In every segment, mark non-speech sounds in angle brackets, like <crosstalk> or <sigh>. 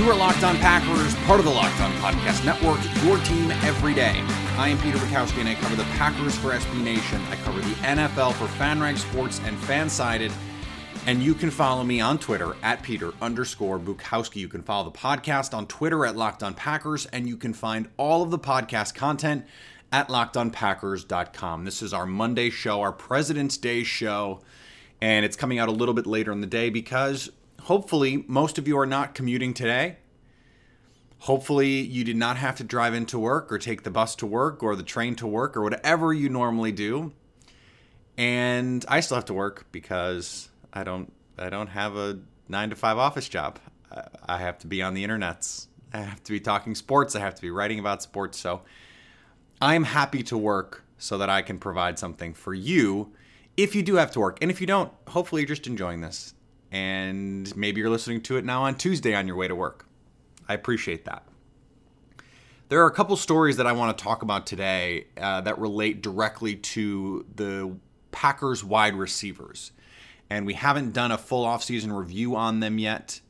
You are Locked On Packers, part of the Locked On Podcast Network, your team every day. I am Peter Bukowski, and I cover the Packers for SB Nation. I cover the NFL for FanRag Sports and Fansided. And you can follow me on Twitter at Peter underscore Bukowski. You can follow the podcast on Twitter at Locked On Packers, and you can find all of the podcast content at lockedonpackers.com. This is our Monday show, our President's Day show, and it's coming out a little bit later in the day because hopefully most of you are not commuting today. Hopefully you did not have to drive into work or take the bus to work or the train to work or whatever you normally do. And I still have to work because I don't I don't have a 9 to 5 office job. I have to be on the internets. I have to be talking sports. I have to be writing about sports. So I'm happy to work so that I can provide something for you if you do have to work. And if you don't, hopefully you're just enjoying this and maybe you're listening to it now on Tuesday on your way to work. I appreciate that. There are a couple stories that I want to talk about today uh, that relate directly to the Packers wide receivers. And we haven't done a full offseason review on them yet.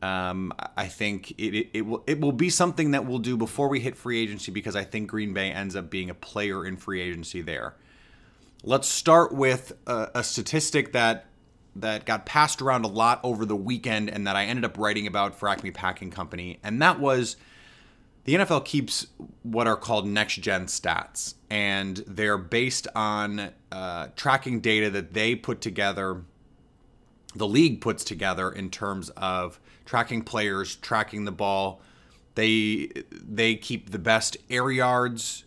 Um, I think it, it, it, will it will be something that we'll do before we hit free agency because I think Green Bay ends up being a player in free agency there. Let's start with a, a statistic that that got passed around a lot over the weekend and that I ended up writing about for Acme Packing Company, and that was the NFL keeps what are called next gen stats, and they're based on uh, tracking data that they put together, the league puts together in terms of tracking players, tracking the ball. They they keep the best air yards,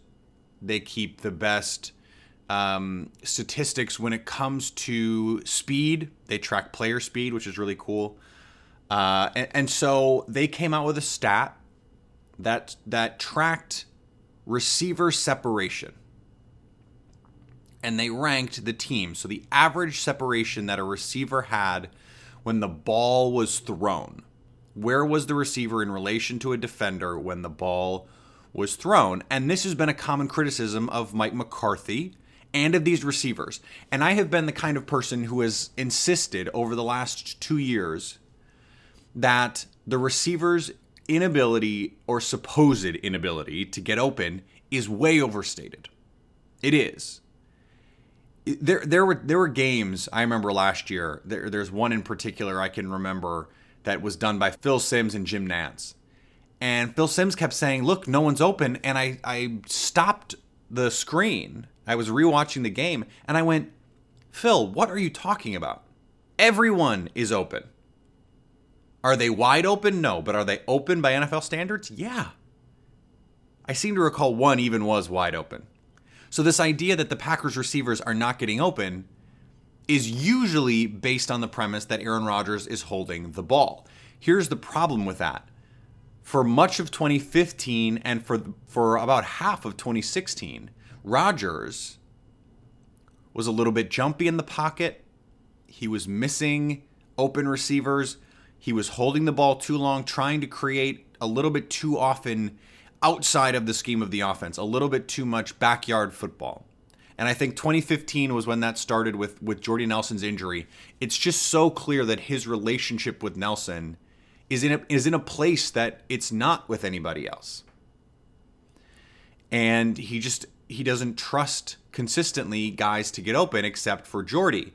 they keep the best um, statistics when it comes to speed. They track player speed, which is really cool. Uh, and, and so they came out with a stat that that tracked receiver separation, and they ranked the team. So the average separation that a receiver had when the ball was thrown. Where was the receiver in relation to a defender when the ball was thrown? And this has been a common criticism of Mike McCarthy and of these receivers. And I have been the kind of person who has insisted over the last two years that the receiver's inability or supposed inability to get open is way overstated. It is. There, there were there were games I remember last year. There, there's one in particular I can remember that was done by Phil Simms and Jim Nantz. And Phil Simms kept saying, "Look, no one's open," and I I stopped the screen I was rewatching the game and I went, Phil, what are you talking about? Everyone is open. Are they wide open? No, but are they open by NFL standards? Yeah. I seem to recall one even was wide open. So, this idea that the Packers receivers are not getting open is usually based on the premise that Aaron Rodgers is holding the ball. Here's the problem with that. For much of 2015 and for, for about half of 2016, Rodgers was a little bit jumpy in the pocket. He was missing open receivers. He was holding the ball too long, trying to create a little bit too often outside of the scheme of the offense, a little bit too much backyard football. And I think 2015 was when that started with with Jordy Nelson's injury. It's just so clear that his relationship with Nelson is in a, is in a place that it's not with anybody else. And he just he doesn't trust consistently guys to get open except for Jordy.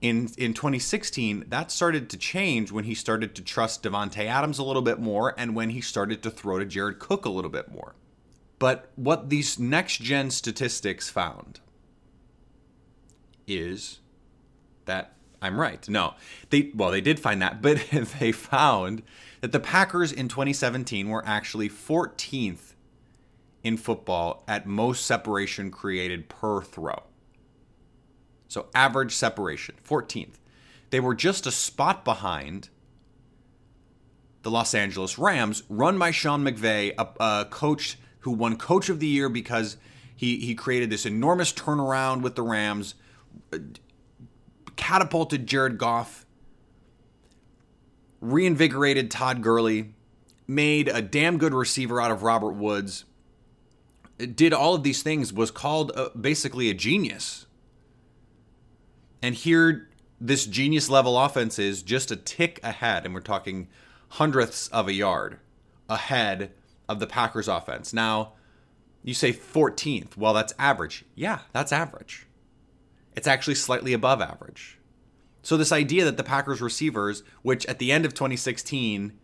In in 2016, that started to change when he started to trust Davante Adams a little bit more and when he started to throw to Jared Cook a little bit more. But what these next gen statistics found is that I'm right. No, they well they did find that, <laughs> but they found that the Packers in 2017 were actually 14th in football at most separation created per throw. So average separation, 14th. They were just a spot behind the Los Angeles Rams, run by Sean McVay, a, a coach who won Coach of the Year because he he created this enormous turnaround with the Rams, catapulted Jared Goff, reinvigorated Todd Gurley, made a damn good receiver out of Robert Woods, did all of these things, was called uh, basically a genius. And here, this genius level offense is just a tick ahead, and we're talking hundredths of a yard ahead of the Packers offense. Now, you say 14th. Well, that's average. Yeah, that's average. It's actually slightly above average. So, this idea that the Packers receivers, which at the end of 2016,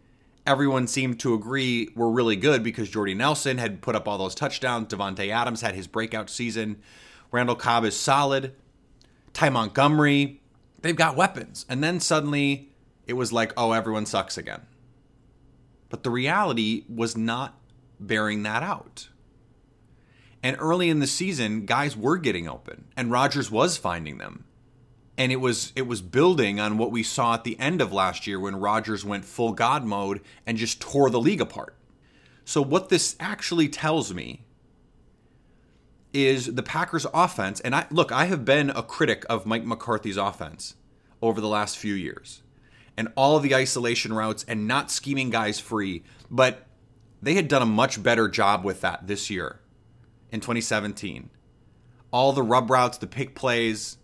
everyone seemed to agree were really good because Jordy Nelson had put up all those touchdowns, Davante Adams had his breakout season, Randall Cobb is solid, Ty Montgomery, they've got weapons. And then suddenly it was like, oh, everyone sucks again. But the reality was not bearing that out. And early in the season, guys were getting open, and Rodgers was finding them. And it was it was building on what we saw at the end of last year when Rodgers went full God mode and just tore the league apart. So what this actually tells me is the Packers offense, and I look, I have been a critic of Mike McCarthy's offense over the last few years. And all the isolation routes and not scheming guys free, but they had done a much better job with that this year in 2017. All the rub routes, the pick plays.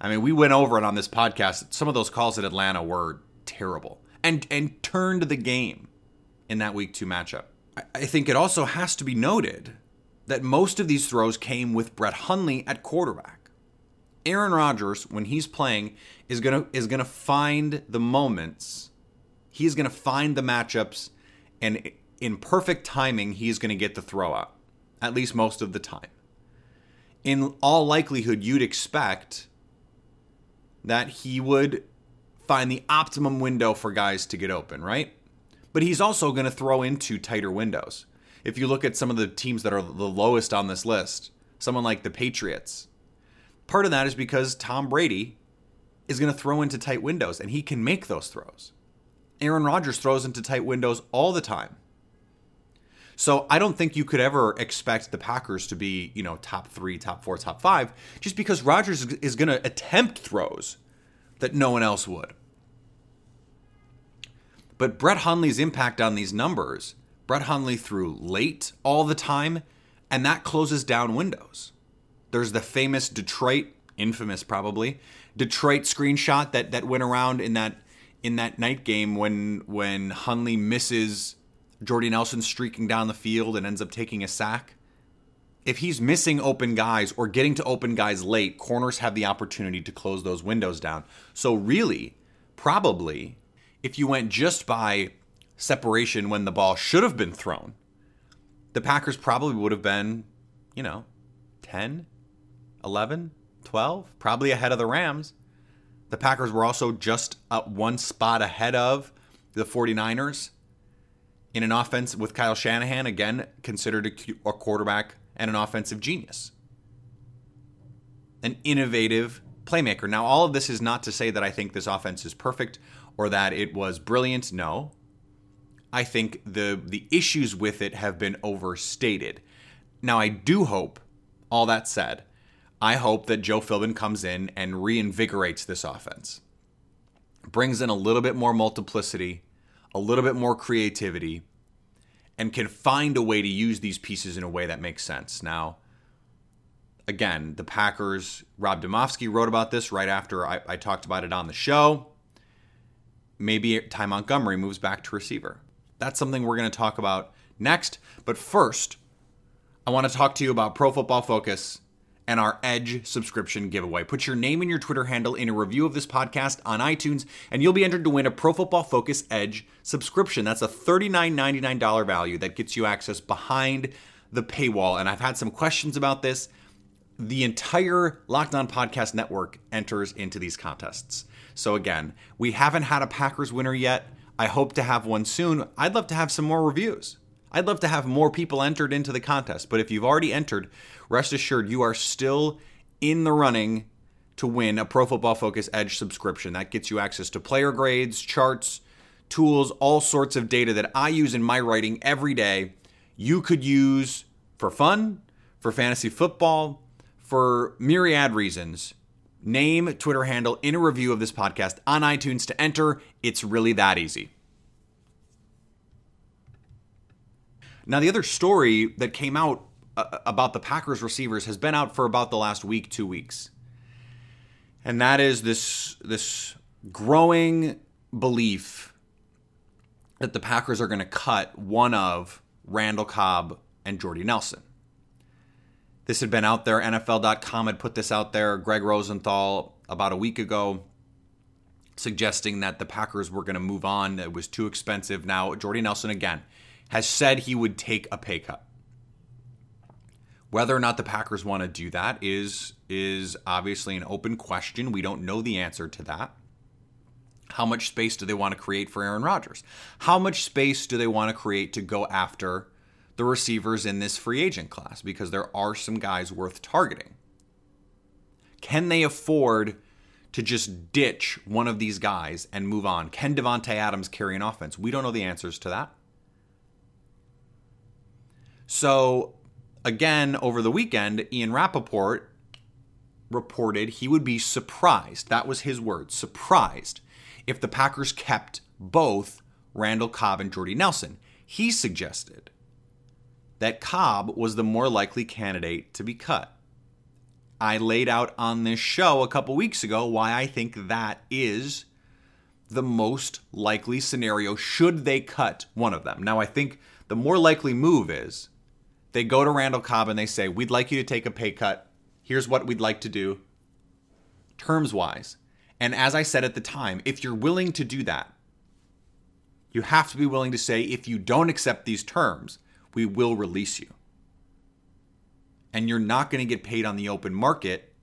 I mean, we went over it on this podcast. Some of those calls at Atlanta were terrible and and turned the game in that week two matchup. I think it also has to be noted that most of these throws came with Brett Hundley at quarterback. Aaron Rodgers, when he's playing, is gonna is gonna find the moments. He's gonna find the matchups, and in perfect timing, he's gonna get the throw out at least most of the time. In all likelihood, you'd expect that he would find the optimum window for guys to get open, right? But he's also going to throw into tighter windows. If you look at some of the teams that are the lowest on this list, someone like the Patriots, part of that is because Tom Brady is going to throw into tight windows and he can make those throws. Aaron Rodgers throws into tight windows all the time. So I don't think you could ever expect the Packers to be, you know, top three, top four, top five, just because Rodgers is going to attempt throws that no one else would. But Brett Hundley's impact on these numbers, Brett Hundley threw late all the time, and that closes down windows. There's the famous Detroit, infamous probably, Detroit screenshot that that went around in that in that night game when when Hundley misses Jordy Nelson streaking down the field and ends up taking a sack. If he's missing open guys or getting to open guys late, corners have the opportunity to close those windows down. So, really, probably, if you went just by separation when the ball should have been thrown, the Packers probably would have been, you know, 10, 11, 12, probably ahead of the Rams. The Packers were also just up one spot ahead of the 49ers in an offense with Kyle Shanahan, again, considered a, a quarterback and an offensive genius. An innovative playmaker. Now, all of this is not to say that I think this offense is perfect or that it was brilliant. No. I think the the issues with it have been overstated. Now, I do hope, all that said, I hope that Joe Philbin comes in and reinvigorates this offense. Brings in a little bit more multiplicity, a little bit more creativity, and can find a way to use these pieces in a way that makes sense. Now, again, the Packers, Rob Demovsky wrote about this right after I, I talked about it on the show. Maybe Ty Montgomery moves back to receiver. That's something we're going to talk about next. But first, I want to talk to you about Pro Football Focus and our Edge subscription giveaway. Put your name and your Twitter handle in a review of this podcast on iTunes, and you'll be entered to win a Pro Football Focus Edge subscription. That's a $39.99 value that gets you access behind the paywall. And I've had some questions about this. The entire Locked On Podcast Network enters into these contests. So, again, we haven't had a Packers winner yet. I hope to have one soon. I'd love to have some more reviews. I'd love to have more people entered into the contest, but if you've already entered, rest assured you are still in the running to win a Pro Football Focus Edge subscription. That gets you access to player grades, charts, tools, all sorts of data that I use in my writing every day. You could use for fun, for fantasy football, for myriad reasons. Name, Twitter handle in a review of this podcast on iTunes to enter. It's really that easy. Now, the other story that came out uh, about the Packers receivers has been out for about the last week, two weeks. And that is this this growing belief that the Packers are going to cut one of Randall Cobb and Jordy Nelson. This had been out there. NFL.com had put this out there. Greg Rosenthal about a week ago suggesting that the Packers were going to move on. It was too expensive. Now, Jordy Nelson again has said he would take a pay cut. Whether or not the Packers want to do that is is obviously an open question. We don't know the answer to that. How much space do they want to create for Aaron Rodgers? How much space do they want to create to go after the receivers in this free agent class? Because there are some guys worth targeting. Can they afford to just ditch one of these guys and move on? Can Davante Adams carry an offense? We don't know the answers to that. So, again, over the weekend, Ian Rapoport reported he would be surprised. That was his word surprised if the Packers kept both Randall Cobb and Jordy Nelson. He suggested that Cobb was the more likely candidate to be cut. I laid out on this show a couple weeks ago why I think that is the most likely scenario should they cut one of them. Now, I think the more likely move is they go to Randall Cobb and they say, We'd like you to take a pay cut. Here's what we'd like to do, terms wise. And as I said at the time, if you're willing to do that, you have to be willing to say, if you don't accept these terms, we will release you. And you're not going to get paid on the open market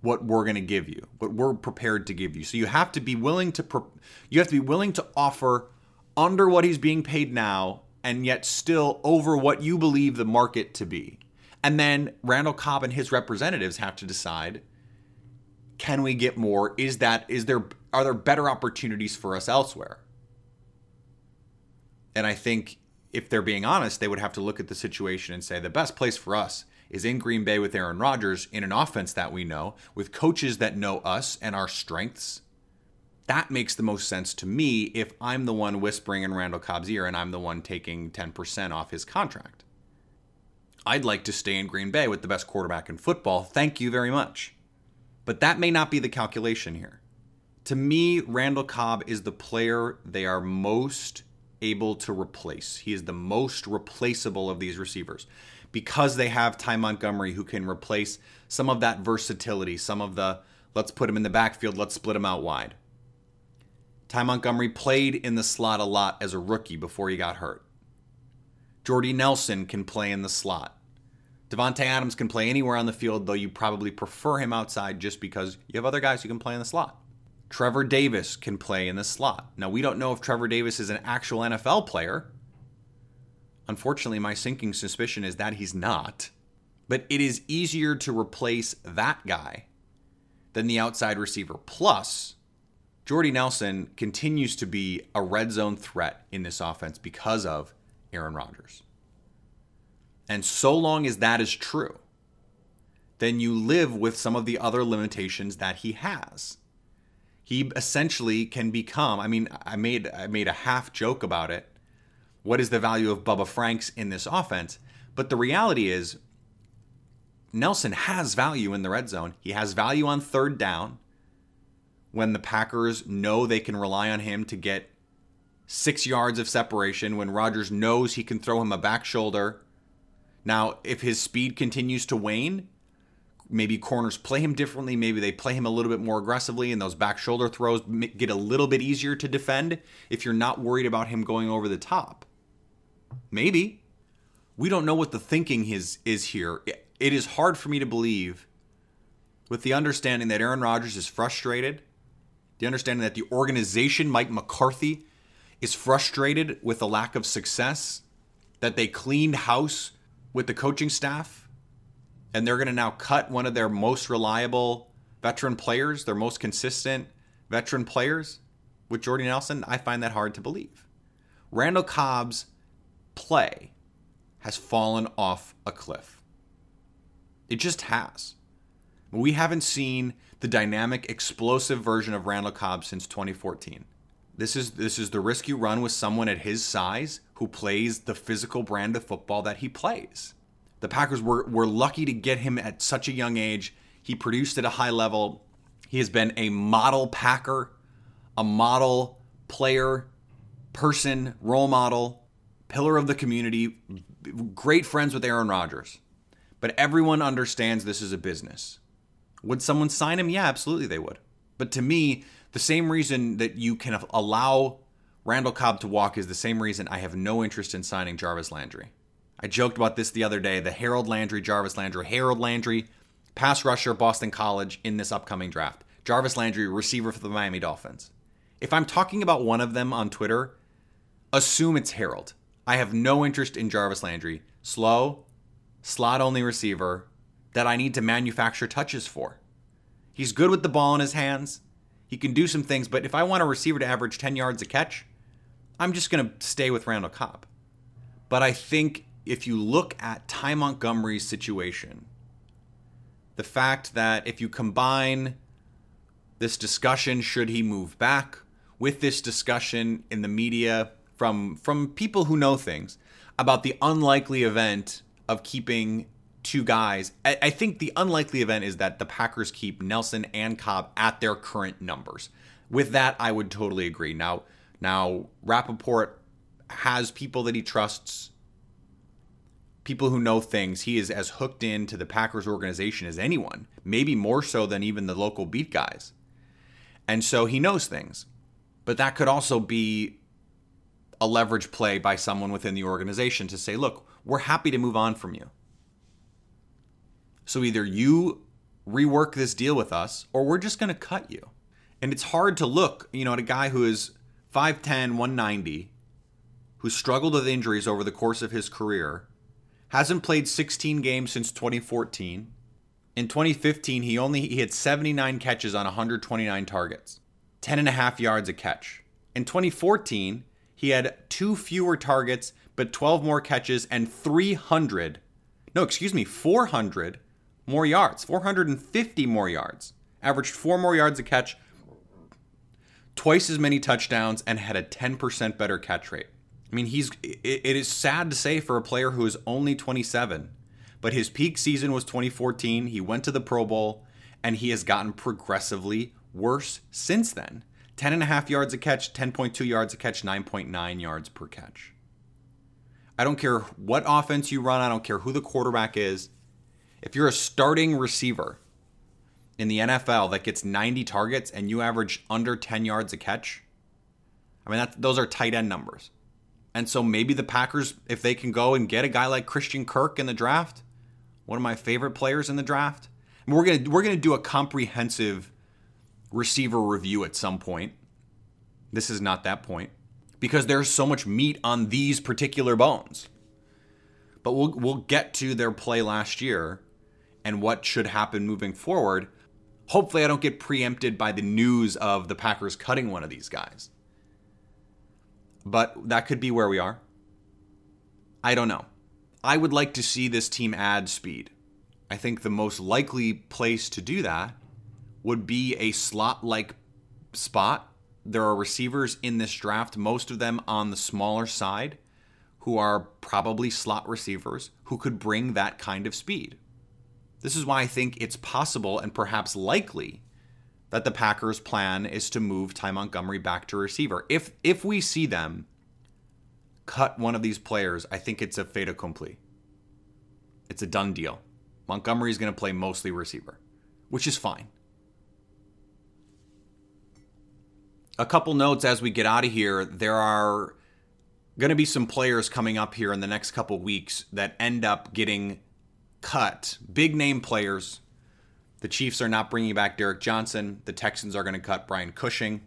what we're going to give you, what we're prepared to give you. So you have to be willing to you have to be willing to offer under what he's being paid now and yet still over what you believe the market to be. And then Randall Cobb and his representatives have to decide can we get more? Is that is there are there better opportunities for us elsewhere? And I think if they're being honest, they would have to look at the situation and say the best place for us is in Green Bay with Aaron Rodgers in an offense that we know, with coaches that know us and our strengths. That makes the most sense to me if I'm the one whispering in Randall Cobb's ear and I'm the one taking 10% off his contract. I'd like to stay in Green Bay with the best quarterback in football. Thank you very much. But that may not be the calculation here. To me, Randall Cobb is the player they are most able to replace. He is the most replaceable of these receivers because they have Ty Montgomery who can replace some of that versatility, some of the let's put him in the backfield, let's split him out wide. Ty Montgomery played in the slot a lot as a rookie before he got hurt. Jordy Nelson can play in the slot. Davante Adams can play anywhere on the field, though you probably prefer him outside just because you have other guys who can play in the slot. Trevor Davis can play in the slot. Now, we don't know if Trevor Davis is an actual NFL player. Unfortunately, my sinking suspicion is that he's not. But it is easier to replace that guy than the outside receiver. Plus, Jordy Nelson continues to be a red zone threat in this offense because of Aaron Rodgers. And so long as that is true, then you live with some of the other limitations that he has. He essentially can become, I mean, I made I made a half joke about it. What is the value of Bubba Franks in this offense? But the reality is Nelson has value in the red zone. He has value on third down when the Packers know they can rely on him to get six yards of separation, when Rodgers knows he can throw him a back shoulder now, if his speed continues to wane, maybe corners play him differently. Maybe they play him a little bit more aggressively, and those back shoulder throws get a little bit easier to defend if you're not worried about him going over the top. Maybe. We don't know what the thinking is, is here. It is hard for me to believe, with the understanding that Aaron Rodgers is frustrated, the understanding that the organization, Mike McCarthy, is frustrated with the lack of success, that they cleaned house with the coaching staff and they're going to now cut one of their most reliable veteran players, their most consistent veteran players with Jordy Nelson, I find that hard to believe. Randall Cobb's play has fallen off a cliff. It just has. We haven't seen the dynamic, explosive version of Randall Cobb since 2014. This is this is the risk you run with someone at his size who plays the physical brand of football that he plays. The Packers were, were lucky to get him at such a young age. He produced at a high level. He has been a model Packer, a model player, person, role model, pillar of the community, great friends with Aaron Rodgers. But everyone understands this is a business. Would someone sign him? Yeah, absolutely they would. But to me, the same reason that you can allow Randall Cobb to walk is the same reason I have no interest in signing Jarvis Landry. I joked about this the other day the Harold Landry, Jarvis Landry, Harold Landry, pass rusher, Boston College in this upcoming draft. Jarvis Landry, receiver for the Miami Dolphins. If I'm talking about one of them on Twitter, assume it's Harold. I have no interest in Jarvis Landry. Slow, slot only receiver that I need to manufacture touches for. He's good with the ball in his hands. He can do some things, but if I want a receiver to average 10 yards a catch, I'm just going to stay with Randall Cobb. But I think if you look at Ty Montgomery's situation, the fact that if you combine this discussion, should he move back, with this discussion in the media from from people who know things about the unlikely event of keeping two guys. I, I think the unlikely event is that the Packers keep Nelson and Cobb at their current numbers. With that, I would totally agree. Now, now Rapoport has people that he trusts, people who know things. He is as hooked into the Packers organization as anyone, maybe more so than even the local beat guys. And so he knows things. But that could also be a leverage play by someone within the organization to say, look, we're happy to move on from you. So either you rework this deal with us or we're just going to cut you. And it's hard to look, you know, at a guy who is 5'10, 190, who struggled with injuries over the course of his career, hasn't played 16 games since 2014. In 2015, he only he had 79 catches on 129 targets. 10 and a half yards a catch. In 2014, he had two fewer targets, but 12 more catches and 300, no, excuse me, 400 more yards, 450 more yards. Averaged four more yards a catch, twice as many touchdowns, and had a 10% better catch rate. I mean, he's it is sad to say for a player who is only 27, but his peak season was 2014. He went to the Pro Bowl, and he has gotten progressively worse since then. 10 and a half yards a catch, 10.2 yards a catch, 9.9 yards per catch. I don't care what offense you run, I don't care who the quarterback is. If you're a starting receiver in the NFL that gets 90 targets and you average under 10 yards a catch, I mean, those are tight end numbers. And so maybe the Packers, if they can go and get a guy like Christian Kirk in the draft, one of my favorite players in the draft, we're gonna we're gonna do a comprehensive receiver review at some point. This is not that point because there's so much meat on these particular bones. But we'll we'll get to their play last year and what should happen moving forward. Hopefully I don't get preempted by the news of the Packers cutting one of these guys. But that could be where we are. I don't know. I would like to see this team add speed. I think the most likely place to do that would be a slot like spot. There are receivers in this draft, most of them on the smaller side, who are probably slot receivers who could bring that kind of speed. This is why I think it's possible and perhaps likely that the Packers' plan is to move Ty Montgomery back to receiver. If if we see them cut one of these players, I think it's a fait accompli. It's a done deal. Montgomery is going to play mostly receiver, which is fine. a couple notes as we get out of here. There are going to be some players coming up here in the next couple weeks that end up getting cut. Big name players. The Chiefs are not bringing back Derrick Johnson. The Texans are going to cut Brian Cushing.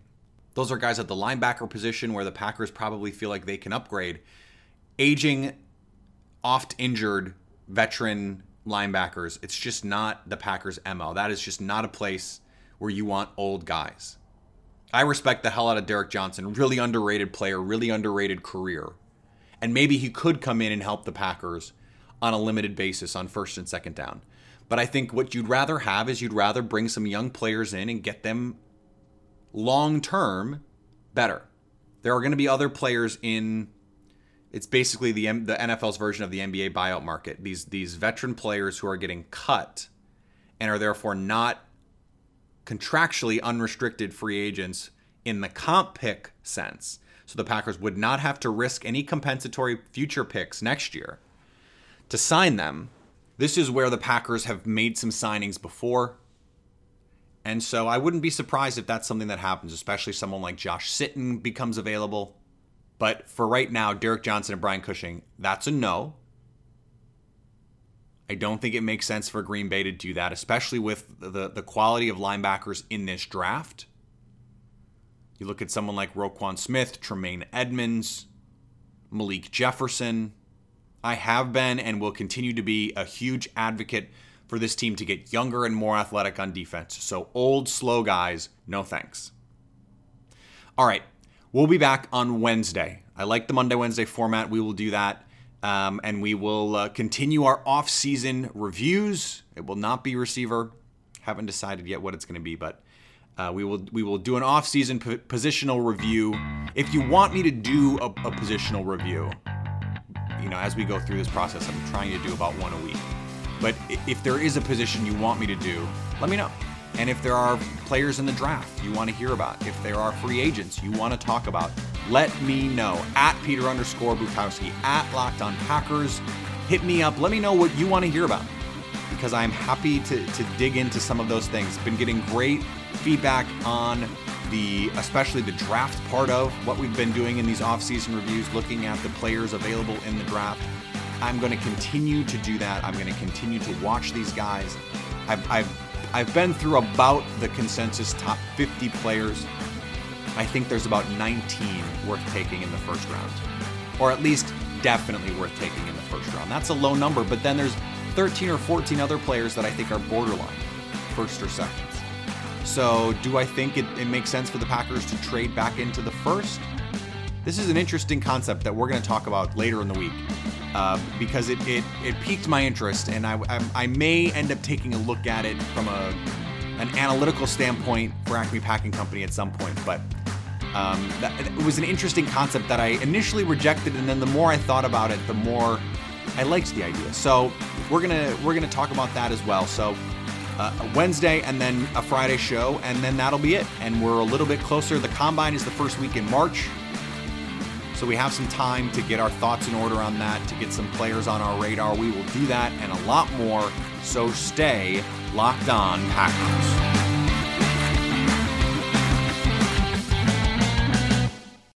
Those are guys at the linebacker position where the Packers probably feel like they can upgrade. Aging, oft injured veteran linebackers, it's just not the Packers' MO. That is just not a place where you want old guys. I respect the hell out of Derrick Johnson. Really underrated player, really underrated career. And maybe he could come in and help the Packers on a limited basis on first and second down. But I think what you'd rather have is you'd rather bring some young players in and get them long term better. There are going to be other players in it's basically the the NFL's version of the NBA buyout market. These these veteran players who are getting cut and are therefore not contractually unrestricted free agents in the comp pick sense. So the Packers would not have to risk any compensatory future picks next year to sign them. This is where the Packers have made some signings before. And so I wouldn't be surprised if that's something that happens, especially someone like Josh Sitton becomes available. But for right now, Derrick Johnson and Brian Cushing, that's a no. I don't think it makes sense for Green Bay to do that, especially with the, the quality of linebackers in this draft. You look at someone like Roquan Smith, Tremaine Edmunds, Malik Jefferson. I have been and will continue to be a huge advocate for this team to get younger and more athletic on defense. So, old, slow guys, no thanks. All right, we'll be back on Wednesday. I like the Monday Wednesday format. We will do that. Um, and we will uh, continue our off-season reviews. It will not be receiver. Haven't decided yet what it's going to be, but uh, we will we will do an off-season positional review. If you want me to do a, a positional review, you know, as we go through this process, I'm trying to do about one a week. But if there is a position you want me to do, let me know. And if there are players in the draft you want to hear about, if there are free agents you want to talk about, let me know. At Peter underscore Bukowski, at Locked on Packers. Hit me up. Let me know what you want to hear about because I'm happy to, to dig into some of those things. Been getting great feedback on the especially the draft part of what we've been doing in these off-season reviews, looking at the players available in the draft. I'm going to continue to do that. I'm going to continue to watch these guys. I've, I've I've been through about the consensus top 50 players. I think there's about 19 worth taking in the first round, or at least definitely worth taking in the first round. That's a low number, but then there's 13 or 14 other players that I think are borderline, first or second. So, do I think it, it makes sense for the Packers to trade back into the first? This is an interesting concept that we're going to talk about later in the week uh, because it, it, it piqued my interest, and I, I, I, may end up taking a look at it from a an analytical standpoint for Acme Packing Company at some point. But um, that, it was an interesting concept that I initially rejected, and then the more I thought about it, the more I liked the idea. So we're gonna we're gonna talk about that as well. So uh, Wednesday and then a Friday show, and then that'll be it. And we're a little bit closer. The combine is the first week in March. So we have some time to get our thoughts in order on that, to get some players on our radar. We will do that and a lot more. So stay locked on, Packers.